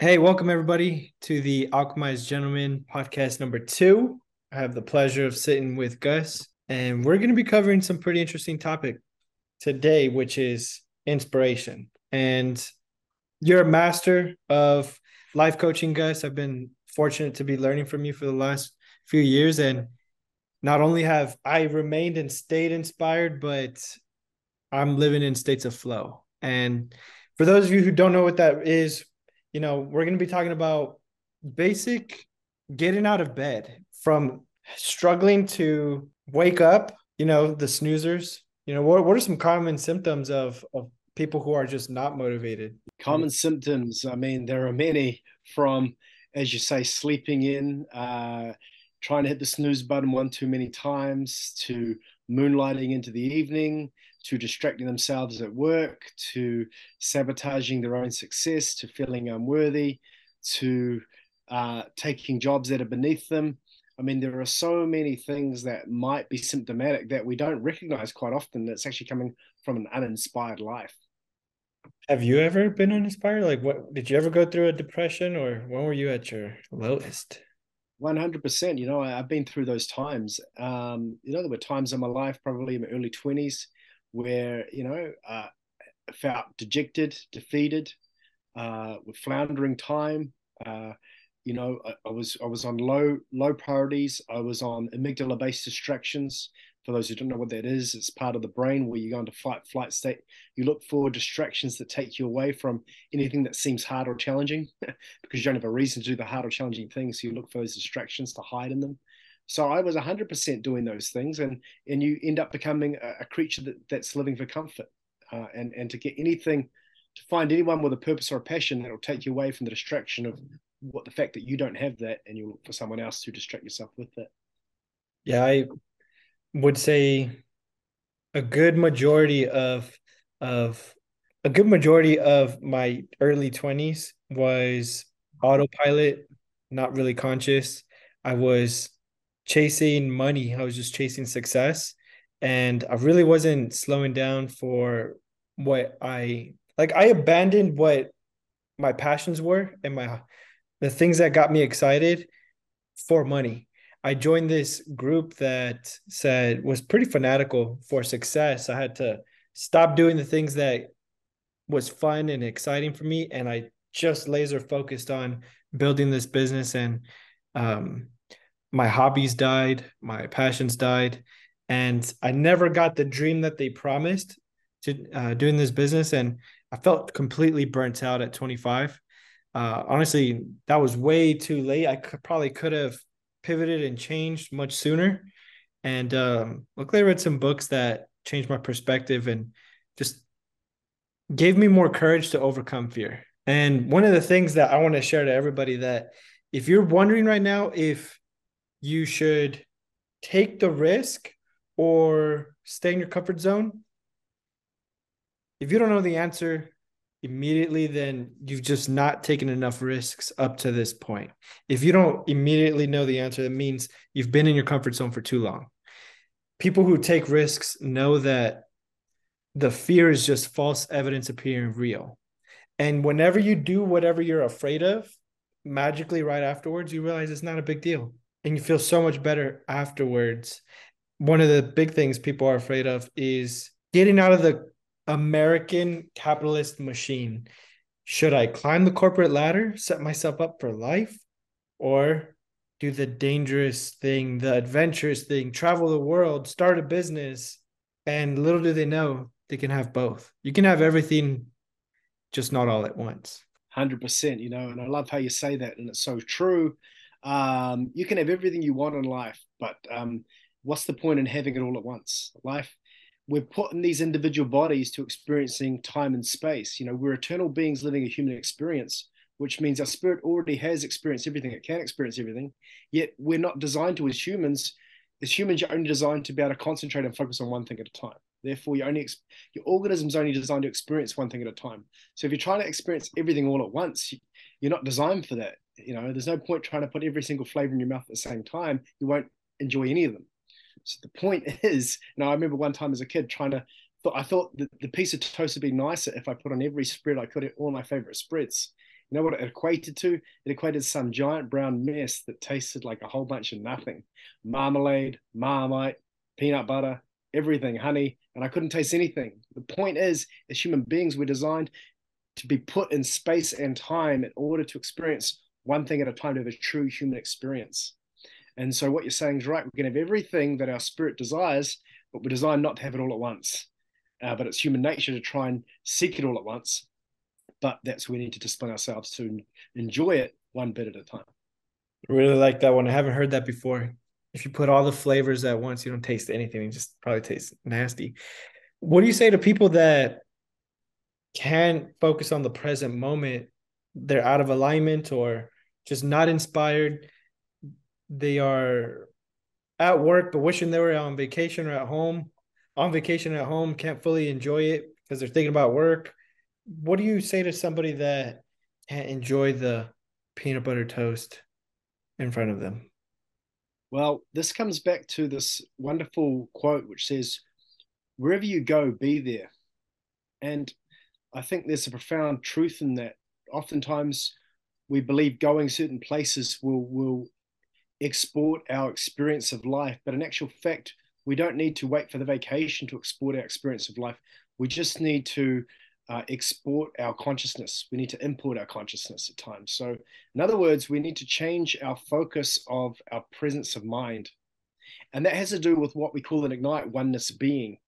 Hey, welcome everybody to the Alchemized Gentleman podcast number two. I have the pleasure of sitting with Gus, and we're going to be covering some pretty interesting topic today, which is inspiration. And you're a master of life coaching, Gus. I've been fortunate to be learning from you for the last few years, and not only have I remained and stayed inspired, but I'm living in states of flow. And for those of you who don't know what that is, you know, we're going to be talking about basic getting out of bed from struggling to wake up, you know, the snoozers. You know, what, what are some common symptoms of, of people who are just not motivated? Common symptoms. I mean, there are many from, as you say, sleeping in, uh, trying to hit the snooze button one too many times, to moonlighting into the evening, to distracting themselves at work, to sabotaging their own success, to feeling unworthy, to uh, taking jobs that are beneath them. I mean, there are so many things that might be symptomatic that we don't recognize quite often that's actually coming from an uninspired life. Have you ever been uninspired? Like, what did you ever go through a depression or when were you at your lowest? 100%. You know, I've been through those times. Um, you know, there were times in my life, probably in my early 20s, where you know uh, felt dejected, defeated, uh, with floundering time. Uh, you know, I, I, was I was on low low priorities. I was on amygdala based distractions. For those who don't know what that is, it's part of the brain where you go into fight flight state. You look for distractions that take you away from anything that seems hard or challenging, because you don't have a reason to do the hard or challenging things. So you look for those distractions to hide in them. So I was 100% doing those things, and and you end up becoming a, a creature that, that's living for comfort, uh, and and to get anything, to find anyone with a purpose or a passion that will take you away from the distraction of what the fact that you don't have that, and you look for someone else to distract yourself with that. Yeah, I would say a good majority of of a good majority of my early 20s was autopilot, not really conscious. I was chasing money. I was just chasing success. And I really wasn't slowing down for what I like. I abandoned what my passions were and my the things that got me excited for money. I joined this group that said was pretty fanatical for success. I had to stop doing the things that was fun and exciting for me and I just laser focused on building this business and um my hobbies died, my passions died, and I never got the dream that they promised to uh, doing this business. And I felt completely burnt out at 25. Uh, honestly, that was way too late. I could, probably could have pivoted and changed much sooner. And um, luckily, I read some books that changed my perspective and just gave me more courage to overcome fear. And one of the things that I want to share to everybody that if you're wondering right now if you should take the risk or stay in your comfort zone? If you don't know the answer immediately, then you've just not taken enough risks up to this point. If you don't immediately know the answer, that means you've been in your comfort zone for too long. People who take risks know that the fear is just false evidence appearing real. And whenever you do whatever you're afraid of, magically right afterwards, you realize it's not a big deal and you feel so much better afterwards. One of the big things people are afraid of is getting out of the American capitalist machine. Should I climb the corporate ladder, set myself up for life, or do the dangerous thing, the adventurous thing, travel the world, start a business? And little do they know they can have both. You can have everything, just not all at once. 100%, you know, and I love how you say that. And it's so true. Um, you can have everything you want in life, but um, what's the point in having it all at once? Life, we're put in these individual bodies to experiencing time and space. You know, we're eternal beings living a human experience, which means our spirit already has experienced everything. It can experience everything. Yet we're not designed to as humans. As humans, you're only designed to be able to concentrate and focus on one thing at a time. Therefore, you only your organism's only designed to experience one thing at a time. So if you're trying to experience everything all at once, you're not designed for that. You know, there's no point trying to put every single flavor in your mouth at the same time. You won't enjoy any of them. So the point is, you know, I remember one time as a kid trying to, I thought the, the piece of toast would be nicer if I put on every spread I could, all my favorite spreads. You know what it equated to? It equated to some giant brown mess that tasted like a whole bunch of nothing marmalade, marmite, peanut butter, everything, honey, and I couldn't taste anything. The point is, as human beings, we're designed to be put in space and time in order to experience one thing at a time to have a true human experience. And so, what you're saying is right. We can have everything that our spirit desires, but we're designed not to have it all at once. Uh, but it's human nature to try and seek it all at once. But that's where we need to discipline ourselves to enjoy it one bit at a time. Really like that one. I haven't heard that before. If you put all the flavors at once, you don't taste anything. You just probably taste nasty. What do you say to people that can't focus on the present moment? They're out of alignment or just not inspired. They are at work, but wishing they were on vacation or at home. On vacation at home, can't fully enjoy it because they're thinking about work. What do you say to somebody that can't enjoy the peanut butter toast in front of them? Well, this comes back to this wonderful quote which says, Wherever you go, be there. And I think there's a profound truth in that. Oftentimes, we believe going certain places will, will export our experience of life, but in actual fact, we don't need to wait for the vacation to export our experience of life. We just need to uh, export our consciousness. We need to import our consciousness at times. So, in other words, we need to change our focus of our presence of mind. And that has to do with what we call an ignite oneness being.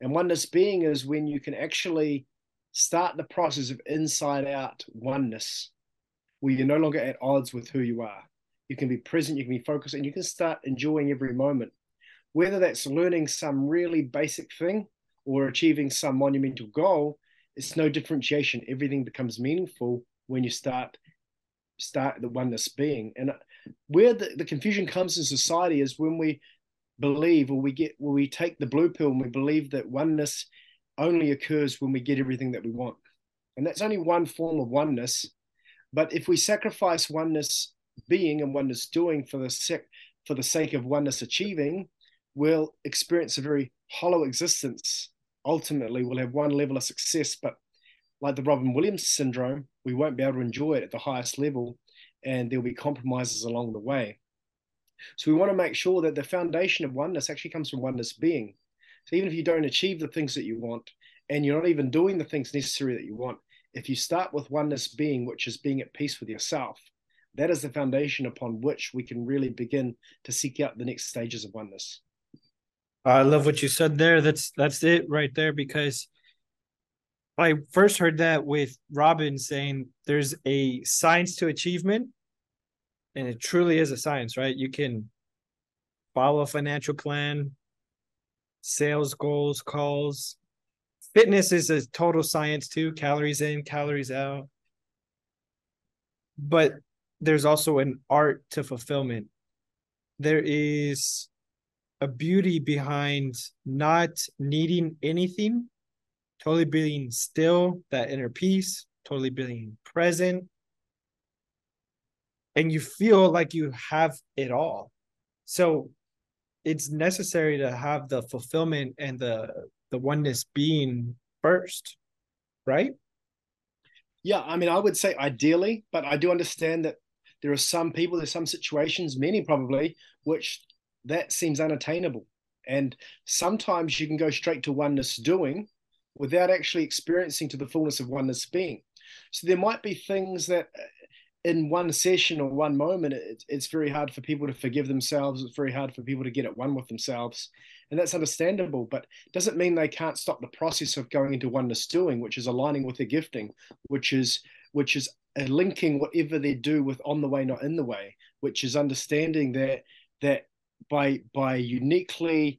And oneness being is when you can actually start the process of inside out oneness, where you're no longer at odds with who you are. You can be present, you can be focused, and you can start enjoying every moment. Whether that's learning some really basic thing or achieving some monumental goal, it's no differentiation. Everything becomes meaningful when you start start the oneness being. And where the, the confusion comes in society is when we believe or we get when we take the blue pill and we believe that oneness only occurs when we get everything that we want. And that's only one form of oneness. But if we sacrifice oneness being and oneness doing for the sec for the sake of oneness achieving, we'll experience a very hollow existence ultimately we'll have one level of success, but like the Robin Williams syndrome, we won't be able to enjoy it at the highest level, and there'll be compromises along the way. So we want to make sure that the foundation of oneness actually comes from oneness being. So even if you don't achieve the things that you want, and you're not even doing the things necessary that you want, if you start with oneness being, which is being at peace with yourself, that is the foundation upon which we can really begin to seek out the next stages of oneness. I love what you said there. That's that's it right there because I first heard that with Robbins saying there's a science to achievement, and it truly is a science, right? You can follow a financial plan, sales goals, calls. Fitness is a total science too, calories in, calories out. But there's also an art to fulfillment. There is a beauty behind not needing anything, totally being still, that inner peace, totally being present. And you feel like you have it all. So it's necessary to have the fulfillment and the the oneness being first, right? Yeah, I mean, I would say ideally, but I do understand that there are some people, there's some situations, many probably, which that seems unattainable. And sometimes you can go straight to oneness doing without actually experiencing to the fullness of oneness being. So there might be things that in one session or one moment, it, it's very hard for people to forgive themselves. It's very hard for people to get at one with themselves. And that's understandable, but doesn't mean they can't stop the process of going into oneness doing, which is aligning with their gifting, which is which is linking whatever they do with on the way, not in the way, which is understanding that that by by uniquely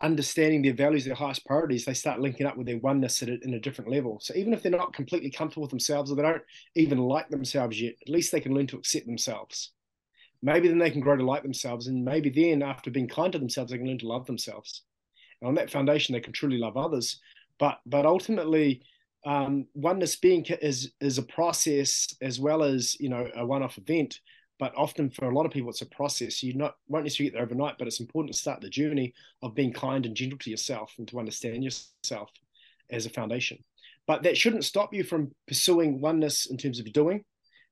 understanding their values, their highest priorities, they start linking up with their oneness at a, in a different level. So even if they're not completely comfortable with themselves or they don't even like themselves yet, at least they can learn to accept themselves. Maybe then they can grow to like themselves, and maybe then after being kind to themselves, they can learn to love themselves. And on that foundation, they can truly love others. But but ultimately, um, oneness being is is a process as well as you know a one-off event but often for a lot of people it's a process you not won't necessarily get there overnight but it's important to start the journey of being kind and gentle to yourself and to understand yourself as a foundation But that shouldn't stop you from pursuing oneness in terms of doing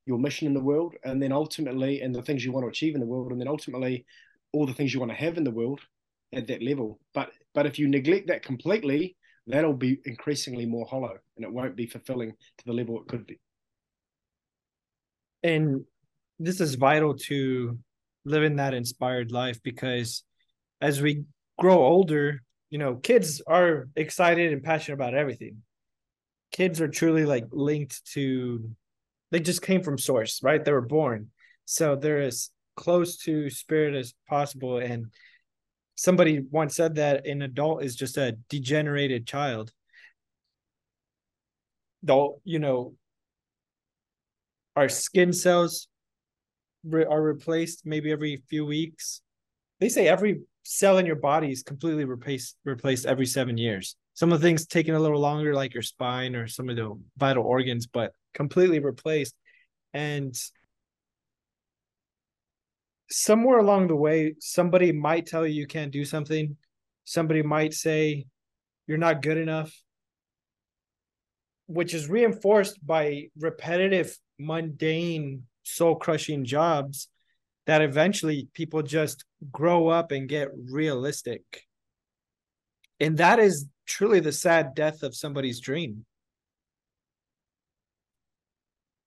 your mission in the world, and then ultimately, and the things you want to achieve in the world, and then ultimately, all the things you want to have in the world at that level. But but if you neglect that completely, that'll be increasingly more hollow, and it won't be fulfilling to the level it could be. And this is vital to living that inspired life because as we grow older, you know, kids are excited and passionate about everything. Kids are truly like linked to they just came from source, right? They were born. So they're as close to spirit as possible. And somebody once said that an adult is just a degenerated child. Though, you know, our skin cells re- are replaced maybe every few weeks. They say every cell in your body is completely replaced replaced every seven years. Some of the things taking a little longer, like your spine or some of the vital organs, but completely replaced. And somewhere along the way, somebody might tell you you can't do something. Somebody might say you're not good enough, which is reinforced by repetitive, mundane, soul crushing jobs that eventually people just grow up and get realistic. And that is truly the sad death of somebody's dream.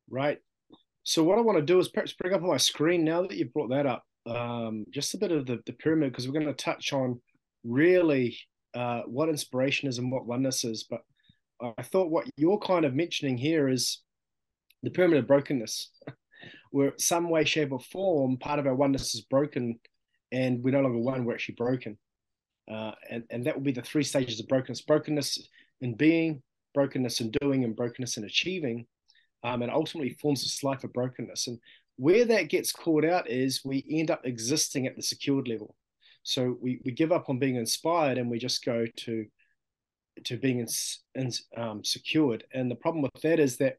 Right. So what I want to do is perhaps bring up on my screen now that you've brought that up, um, just a bit of the, the pyramid because we're going to touch on really uh, what inspiration is and what oneness is. But I thought what you're kind of mentioning here is the pyramid of brokenness. where some way, shape, or form, part of our oneness is broken, and we're no longer one. We're actually broken, uh, and and that will be the three stages of brokenness: brokenness in being, brokenness in doing, and brokenness in achieving, um, and ultimately forms this life of brokenness. And where that gets caught out is we end up existing at the secured level. So we we give up on being inspired, and we just go to to being in, in, um, secured. And the problem with that is that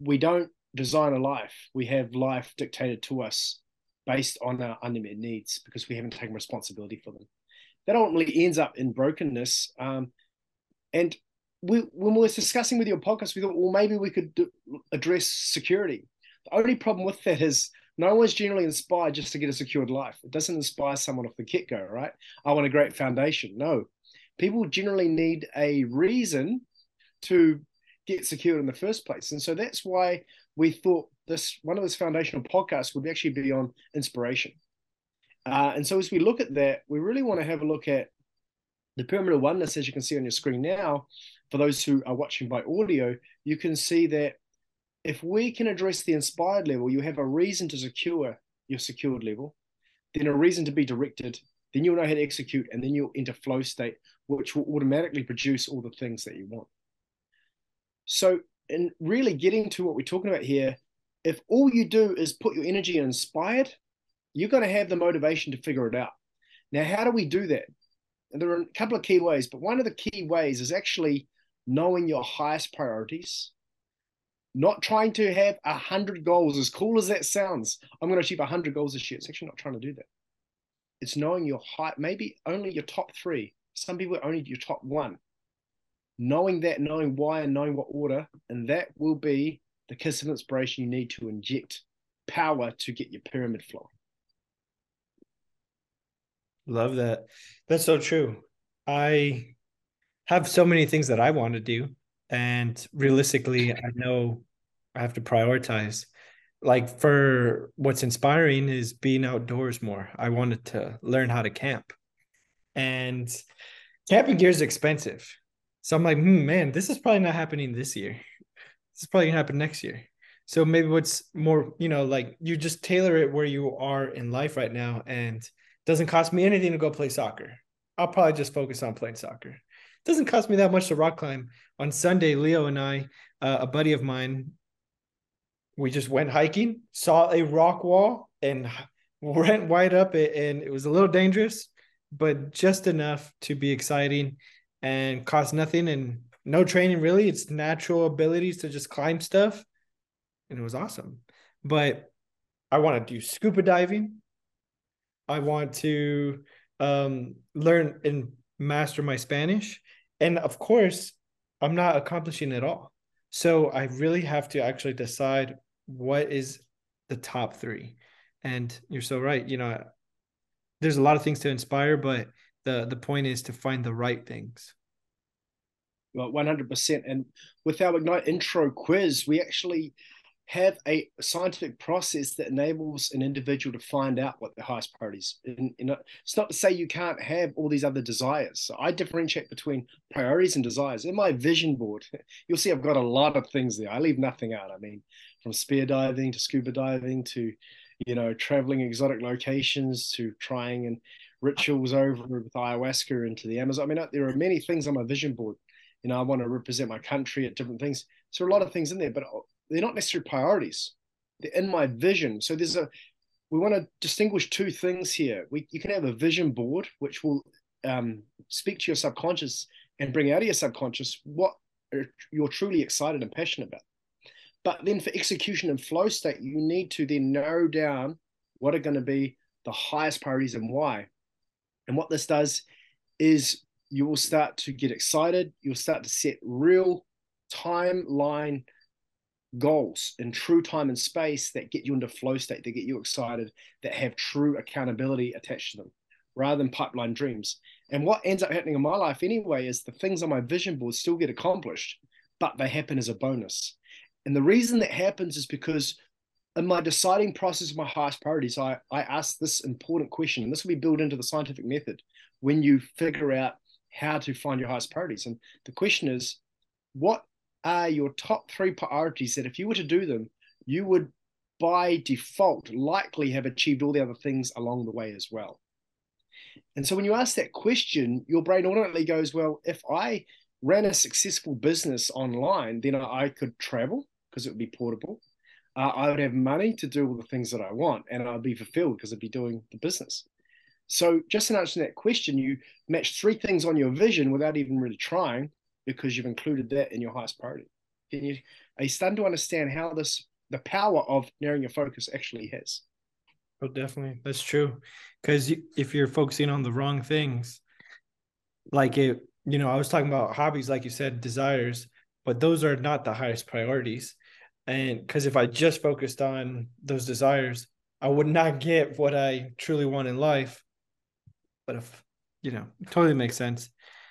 we don't design a life. We have life dictated to us based on our unmet needs because we haven't taken responsibility for them. That ultimately ends up in brokenness. Um, and we, when we were discussing with your podcast, we thought, well, maybe we could do, address security. The only problem with that is no one's generally inspired just to get a secured life. It doesn't inspire someone off the get go, right? I want a great foundation. No, people generally need a reason to get secured in the first place. And so that's why we thought this one of this foundational podcasts would actually be on inspiration. Uh, and so as we look at that, we really want to have a look at the pyramid of oneness, as you can see on your screen now. For those who are watching by audio, you can see that if we can address the inspired level, you have a reason to secure your secured level, then a reason to be directed, then you'll know how to execute, and then you'll enter flow state, which will automatically produce all the things that you want. So and really getting to what we're talking about here, if all you do is put your energy in inspired, you're going to have the motivation to figure it out. Now, how do we do that? And there are a couple of key ways, but one of the key ways is actually knowing your highest priorities, not trying to have a hundred goals. As cool as that sounds, I'm going to achieve a hundred goals this year. It's actually not trying to do that. It's knowing your high, maybe only your top three. Some people only your top one knowing that, knowing why, and knowing what order, and that will be the kiss of inspiration you need to inject power to get your pyramid flowing. Love that. That's so true. I have so many things that I want to do, and realistically, I know I have to prioritize. Like for what's inspiring is being outdoors more. I wanted to learn how to camp, and camping gear is expensive. So I'm like, hmm, man, this is probably not happening this year. This is probably gonna happen next year. So maybe what's more, you know, like you just tailor it where you are in life right now, and doesn't cost me anything to go play soccer. I'll probably just focus on playing soccer. Doesn't cost me that much to rock climb. On Sunday, Leo and I, uh, a buddy of mine, we just went hiking, saw a rock wall, and went wide up it, and it was a little dangerous, but just enough to be exciting and cost nothing and no training really. It's natural abilities to just climb stuff. And it was awesome. But I want to do scuba diving. I want to um, learn and master my Spanish. And of course, I'm not accomplishing it all. So I really have to actually decide what is the top three. And you're so right. You know, there's a lot of things to inspire, but the the point is to find the right things. Well, 100%. And with our Ignite intro quiz, we actually have a scientific process that enables an individual to find out what their highest priorities. And, you know, it's not to say you can't have all these other desires. So I differentiate between priorities and desires. In my vision board, you'll see I've got a lot of things there. I leave nothing out. I mean, from spear diving to scuba diving to, you know, traveling exotic locations to trying and rituals over with ayahuasca into the Amazon. I mean, there are many things on my vision board. You know, I want to represent my country at different things. So a lot of things in there, but they're not necessarily priorities. They're in my vision. So there's a we want to distinguish two things here. We you can have a vision board which will um, speak to your subconscious and bring out of your subconscious what you're truly excited and passionate about. But then for execution and flow state, you need to then narrow down what are going to be the highest priorities and why. And what this does is you will start to get excited. You'll start to set real timeline goals in true time and space that get you into flow state, that get you excited, that have true accountability attached to them, rather than pipeline dreams. And what ends up happening in my life anyway is the things on my vision board still get accomplished, but they happen as a bonus. And the reason that happens is because in my deciding process of my highest priorities, I, I ask this important question, and this will be built into the scientific method when you figure out how to find your highest priorities. And the question is, what are your top three priorities that if you were to do them, you would by default likely have achieved all the other things along the way as well. And so when you ask that question, your brain automatically goes, well, if I ran a successful business online, then I could travel because it would be portable. Uh, I would have money to do all the things that I want and I'd be fulfilled because I'd be doing the business. So just in answering that question, you match three things on your vision without even really trying because you've included that in your highest priority. Can you are you starting to understand how this the power of narrowing your focus actually has? Oh, definitely, that's true. Because if you're focusing on the wrong things, like it, you know, I was talking about hobbies, like you said, desires, but those are not the highest priorities. And because if I just focused on those desires, I would not get what I truly want in life. But if you know, totally makes sense.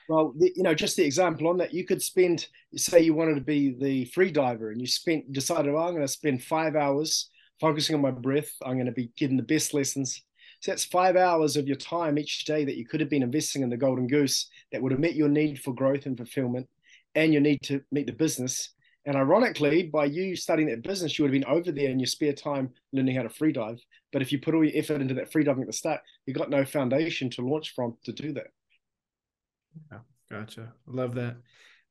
Well, you know, just the example on that, you could spend, say, you wanted to be the free diver, and you spent decided, well, I'm going to spend five hours focusing on my breath. I'm going to be getting the best lessons. So that's five hours of your time each day that you could have been investing in the golden goose that would have met your need for growth and fulfillment, and your need to meet the business. And ironically, by you studying that business, you would have been over there in your spare time learning how to free dive. But if you put all your effort into that free diving at the start, you got no foundation to launch from to do that. Yeah, gotcha. Love that.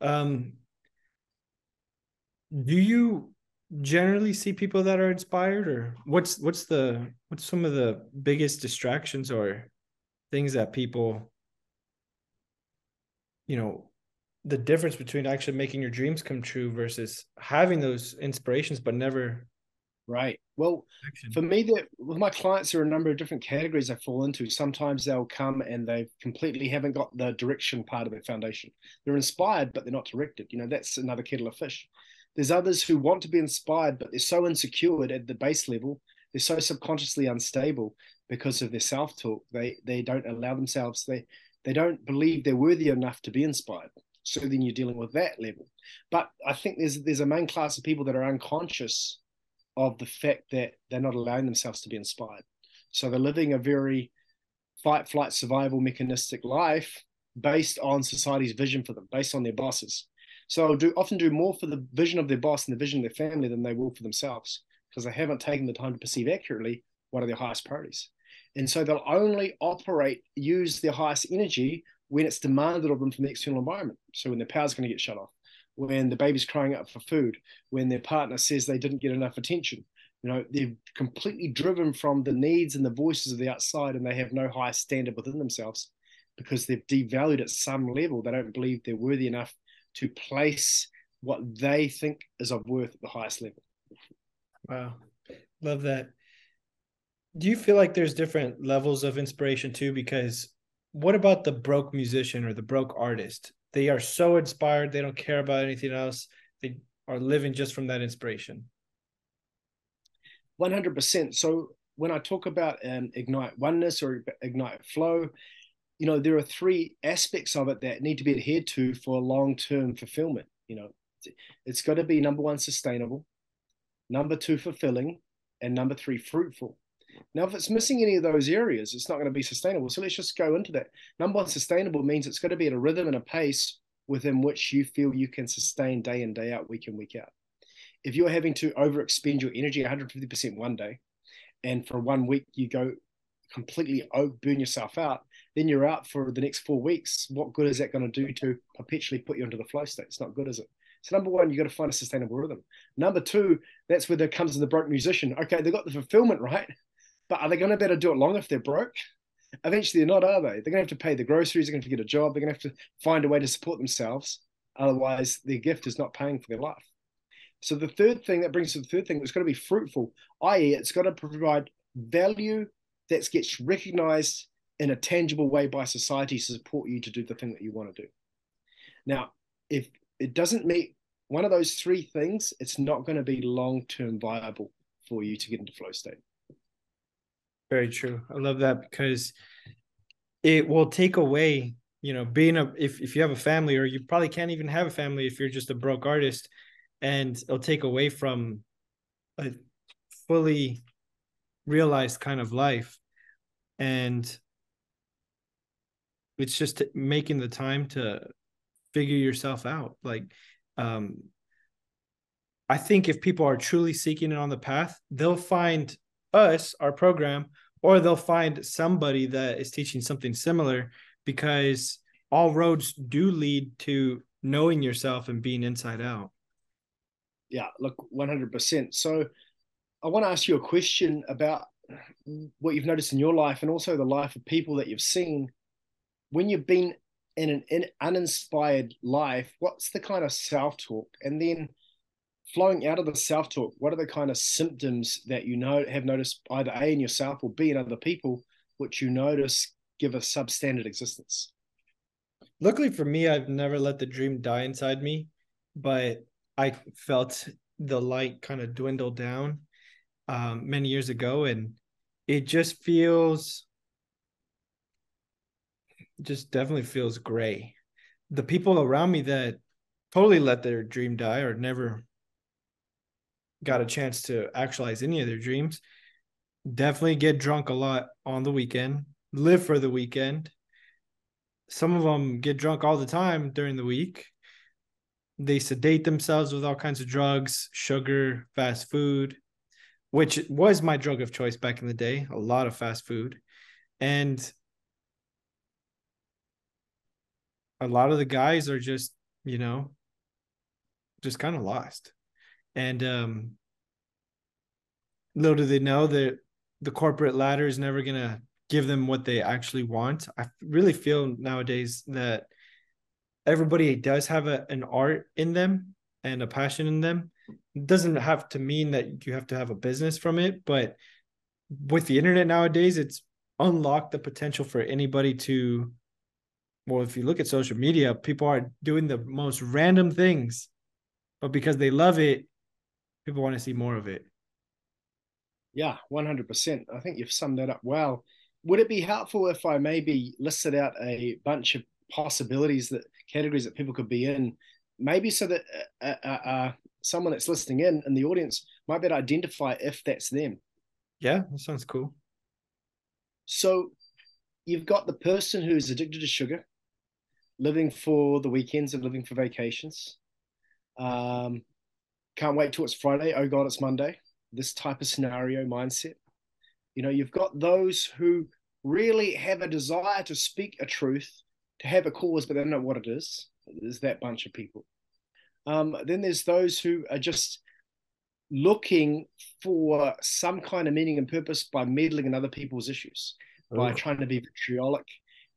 Um, do you generally see people that are inspired, or what's what's the what's some of the biggest distractions or things that people, you know, the difference between actually making your dreams come true versus having those inspirations but never Right. Well, Action. for me, that with my clients, there are a number of different categories I fall into. Sometimes they'll come and they completely haven't got the direction part of their foundation. They're inspired, but they're not directed. You know, that's another kettle of fish. There's others who want to be inspired, but they're so insecure at the base level. They're so subconsciously unstable because of their self-talk. They they don't allow themselves. They they don't believe they're worthy enough to be inspired. So then you're dealing with that level. But I think there's there's a main class of people that are unconscious of the fact that they're not allowing themselves to be inspired. So they're living a very fight, flight, survival mechanistic life based on society's vision for them, based on their bosses. So do often do more for the vision of their boss and the vision of their family than they will for themselves because they haven't taken the time to perceive accurately what are their highest priorities. And so they'll only operate, use their highest energy when it's demanded of them from the external environment. So when their power's going to get shut off, when the baby's crying out for food, when their partner says they didn't get enough attention. You know, they're completely driven from the needs and the voices of the outside, and they have no high standard within themselves because they've devalued at some level. They don't believe they're worthy enough to place what they think is of worth at the highest level. Wow. Love that. Do you feel like there's different levels of inspiration too? Because what about the broke musician or the broke artist? they are so inspired they don't care about anything else. They are living just from that inspiration. 100% so when i talk about um, ignite oneness or ignite flow you know there are three aspects of it that need to be adhered to for long-term fulfillment you know. It's got to be number one sustainable number two fulfilling and number three fruitful now if it's missing any of those areas it's not going to be sustainable so let's just go into that number one sustainable means it's got to be at a rhythm and a pace within which you feel you can sustain day in day out week in week out if you're having to overexpend your energy 150% one day and for one week you go completely burn yourself out then you're out for the next four weeks. What good is that going to do to perpetually put you into the flow state? It's not good, is it? So number one, you got to find a sustainable rhythm. Number two, that's where there comes in the broke musician. Okay, they got the fulfillment right, but are they going to be able to do it long if they're broke? Eventually, they're not, are they? They're going to have to pay the groceries. They're going to, to get a job. They're going to have to find a way to support themselves. Otherwise, their gift is not paying for their life. So the third thing that brings to the third thing, it's got to be fruitful, i.e., it's got to provide value that gets recognized in a tangible way by society to support you to do the thing that you want to do. Now, if it doesn't meet one of those three things, it's not going to be long term viable for you to get into flow state. Very true. I love that because it will take away, you know, being a if if you have a family or you probably can't even have a family if you're just a broke artist, and it'll take away from a fully realized kind of life. And it's just making the time to figure yourself out like um i think if people are truly seeking it on the path they'll find us our program or they'll find somebody that is teaching something similar because all roads do lead to knowing yourself and being inside out. Yeah look 100% so i want to ask you a question about what you've noticed in your life and also the life of people that you've seen. When you've been in an in uninspired life, what's the kind of self talk? And then flowing out of the self talk, what are the kind of symptoms that you know have noticed either A in yourself or B in other people, which you notice give a substandard existence? Luckily for me, I've never let the dream die inside me, but I felt the light kind of dwindle down um, many years ago, and it just feels just definitely feels gray. The people around me that totally let their dream die or never got a chance to actualize any of their dreams definitely get drunk a lot on the weekend, live for the weekend. Some of them get drunk all the time during the week. They sedate themselves with all kinds of drugs, sugar, fast food, which was my drug of choice back in the day, a lot of fast food. And a lot of the guys are just, you know, just kind of lost. And um little do they know that the corporate ladder is never going to give them what they actually want. I really feel nowadays that everybody does have a, an art in them and a passion in them. It doesn't have to mean that you have to have a business from it, but with the internet nowadays, it's unlocked the potential for anybody to well, if you look at social media, people are doing the most random things, but because they love it, people want to see more of it. Yeah, 100%. I think you've summed that up well. Would it be helpful if I maybe listed out a bunch of possibilities that categories that people could be in, maybe so that uh, uh, uh, someone that's listening in in the audience might be able to identify if that's them? Yeah, that sounds cool. So you've got the person who's addicted to sugar, living for the weekends and living for vacations. Um, can't wait till it's Friday. Oh God, it's Monday. This type of scenario mindset. You know, you've got those who really have a desire to speak a truth, to have a cause, but they don't know what it is. There's that bunch of people. Um, then there's those who are just looking for some kind of meaning and purpose by meddling in other people's issues, Ooh. by trying to be vitriolic,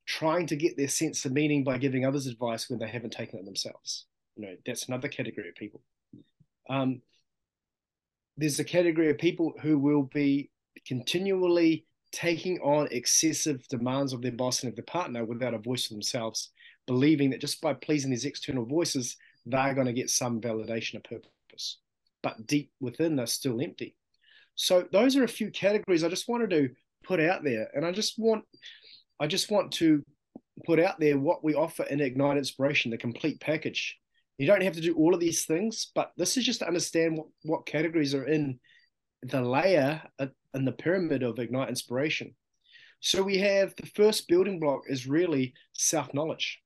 trying to get their sense of meaning by giving others advice when they haven't taken it themselves. You know, that's another category of people. Um, there's a category of people who will be continually taking on excessive demands of their boss and of their partner without a voice for themselves, believing that just by pleasing these external voices, they're going to get some validation of purpose. But deep within, they're still empty. So those are a few categories I just wanted to put out there, and I just want, I just want to put out there what we offer in Ignite Inspiration, the complete package. You don't have to do all of these things, but this is just to understand what, what categories are in the layer uh, in the pyramid of Ignite Inspiration. So we have the first building block is really self knowledge.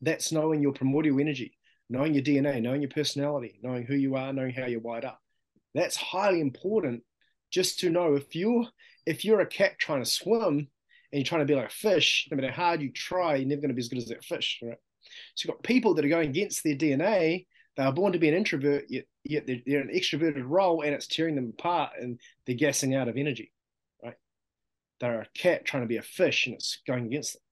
That's knowing your primordial energy, knowing your DNA, knowing your personality, knowing who you are, knowing how you're wired up. That's highly important just to know if you're if you're a cat trying to swim and you're trying to be like a fish, no matter how hard you try, you're never going to be as good as that fish, right? So you've got people that are going against their DNA. They are born to be an introvert, yet, yet they're, they're an extroverted role, and it's tearing them apart, and they're gassing out of energy Right? they're a cat trying to be a fish and it's going against them.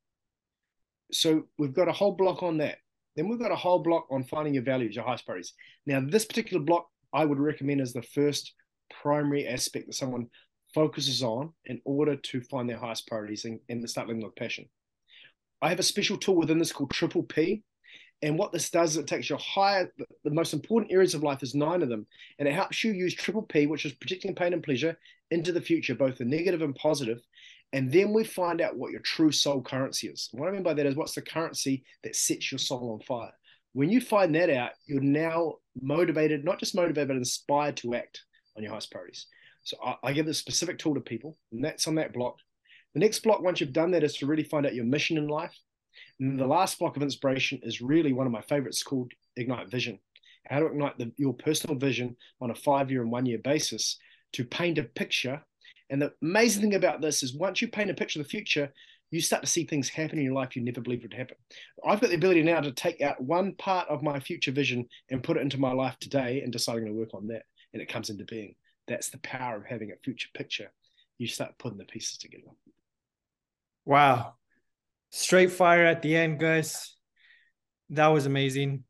So we've got a whole block on that. Then we've got a whole block on finding your values, your highest priorities. Now, this particular block I would recommend as the first primary aspect that someone focuses on in order to find their highest priorities and, and start living with passion. I have a special tool within this called Triple P. And what this does is it takes your higher, the most important areas of life is nine of them, and it helps you use triple P, which is predicting pain and pleasure, into the future, both the negative and positive. And then we find out what your true soul currency is. And what I mean by that is what's the currency that sets your soul on fire. When you find that out, you're now motivated, not just motivated, but inspired to act on your highest priorities. So I, I give this specific tool to people, and that's on that block. The next block, once you've done that, is to really find out your mission in life and the last block of inspiration is really one of my favorites called Ignite Vision. How to ignite the, your personal vision on a five year and one year basis to paint a picture. And the amazing thing about this is once you paint a picture of the future, you start to see things happen in your life you never believed would happen. I've got the ability now to take out one part of my future vision and put it into my life today and deciding to work on that. And it comes into being. That's the power of having a future picture. You start putting the pieces together. Wow. Straight fire at the end, guys. That was amazing.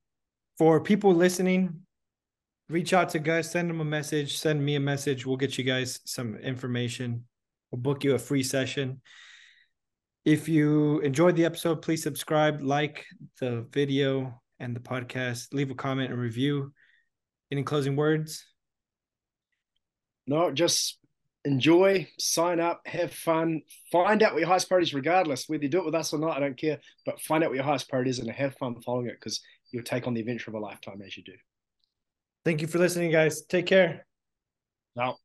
For people listening, reach out to Gus, send them a message, send me a message. We'll get you guys some information. We'll book you a free session. If you enjoyed the episode, please subscribe, like the video and the podcast, leave a comment and review. Any closing words? No, just enjoy, sign up, have fun, find out what your highest priority is, regardless whether you do it with us or not. I don't care, but find out what your highest priority is and have fun following it because you'll take on the adventure of a lifetime as you do. Thank you for listening, guys. Take care. Now.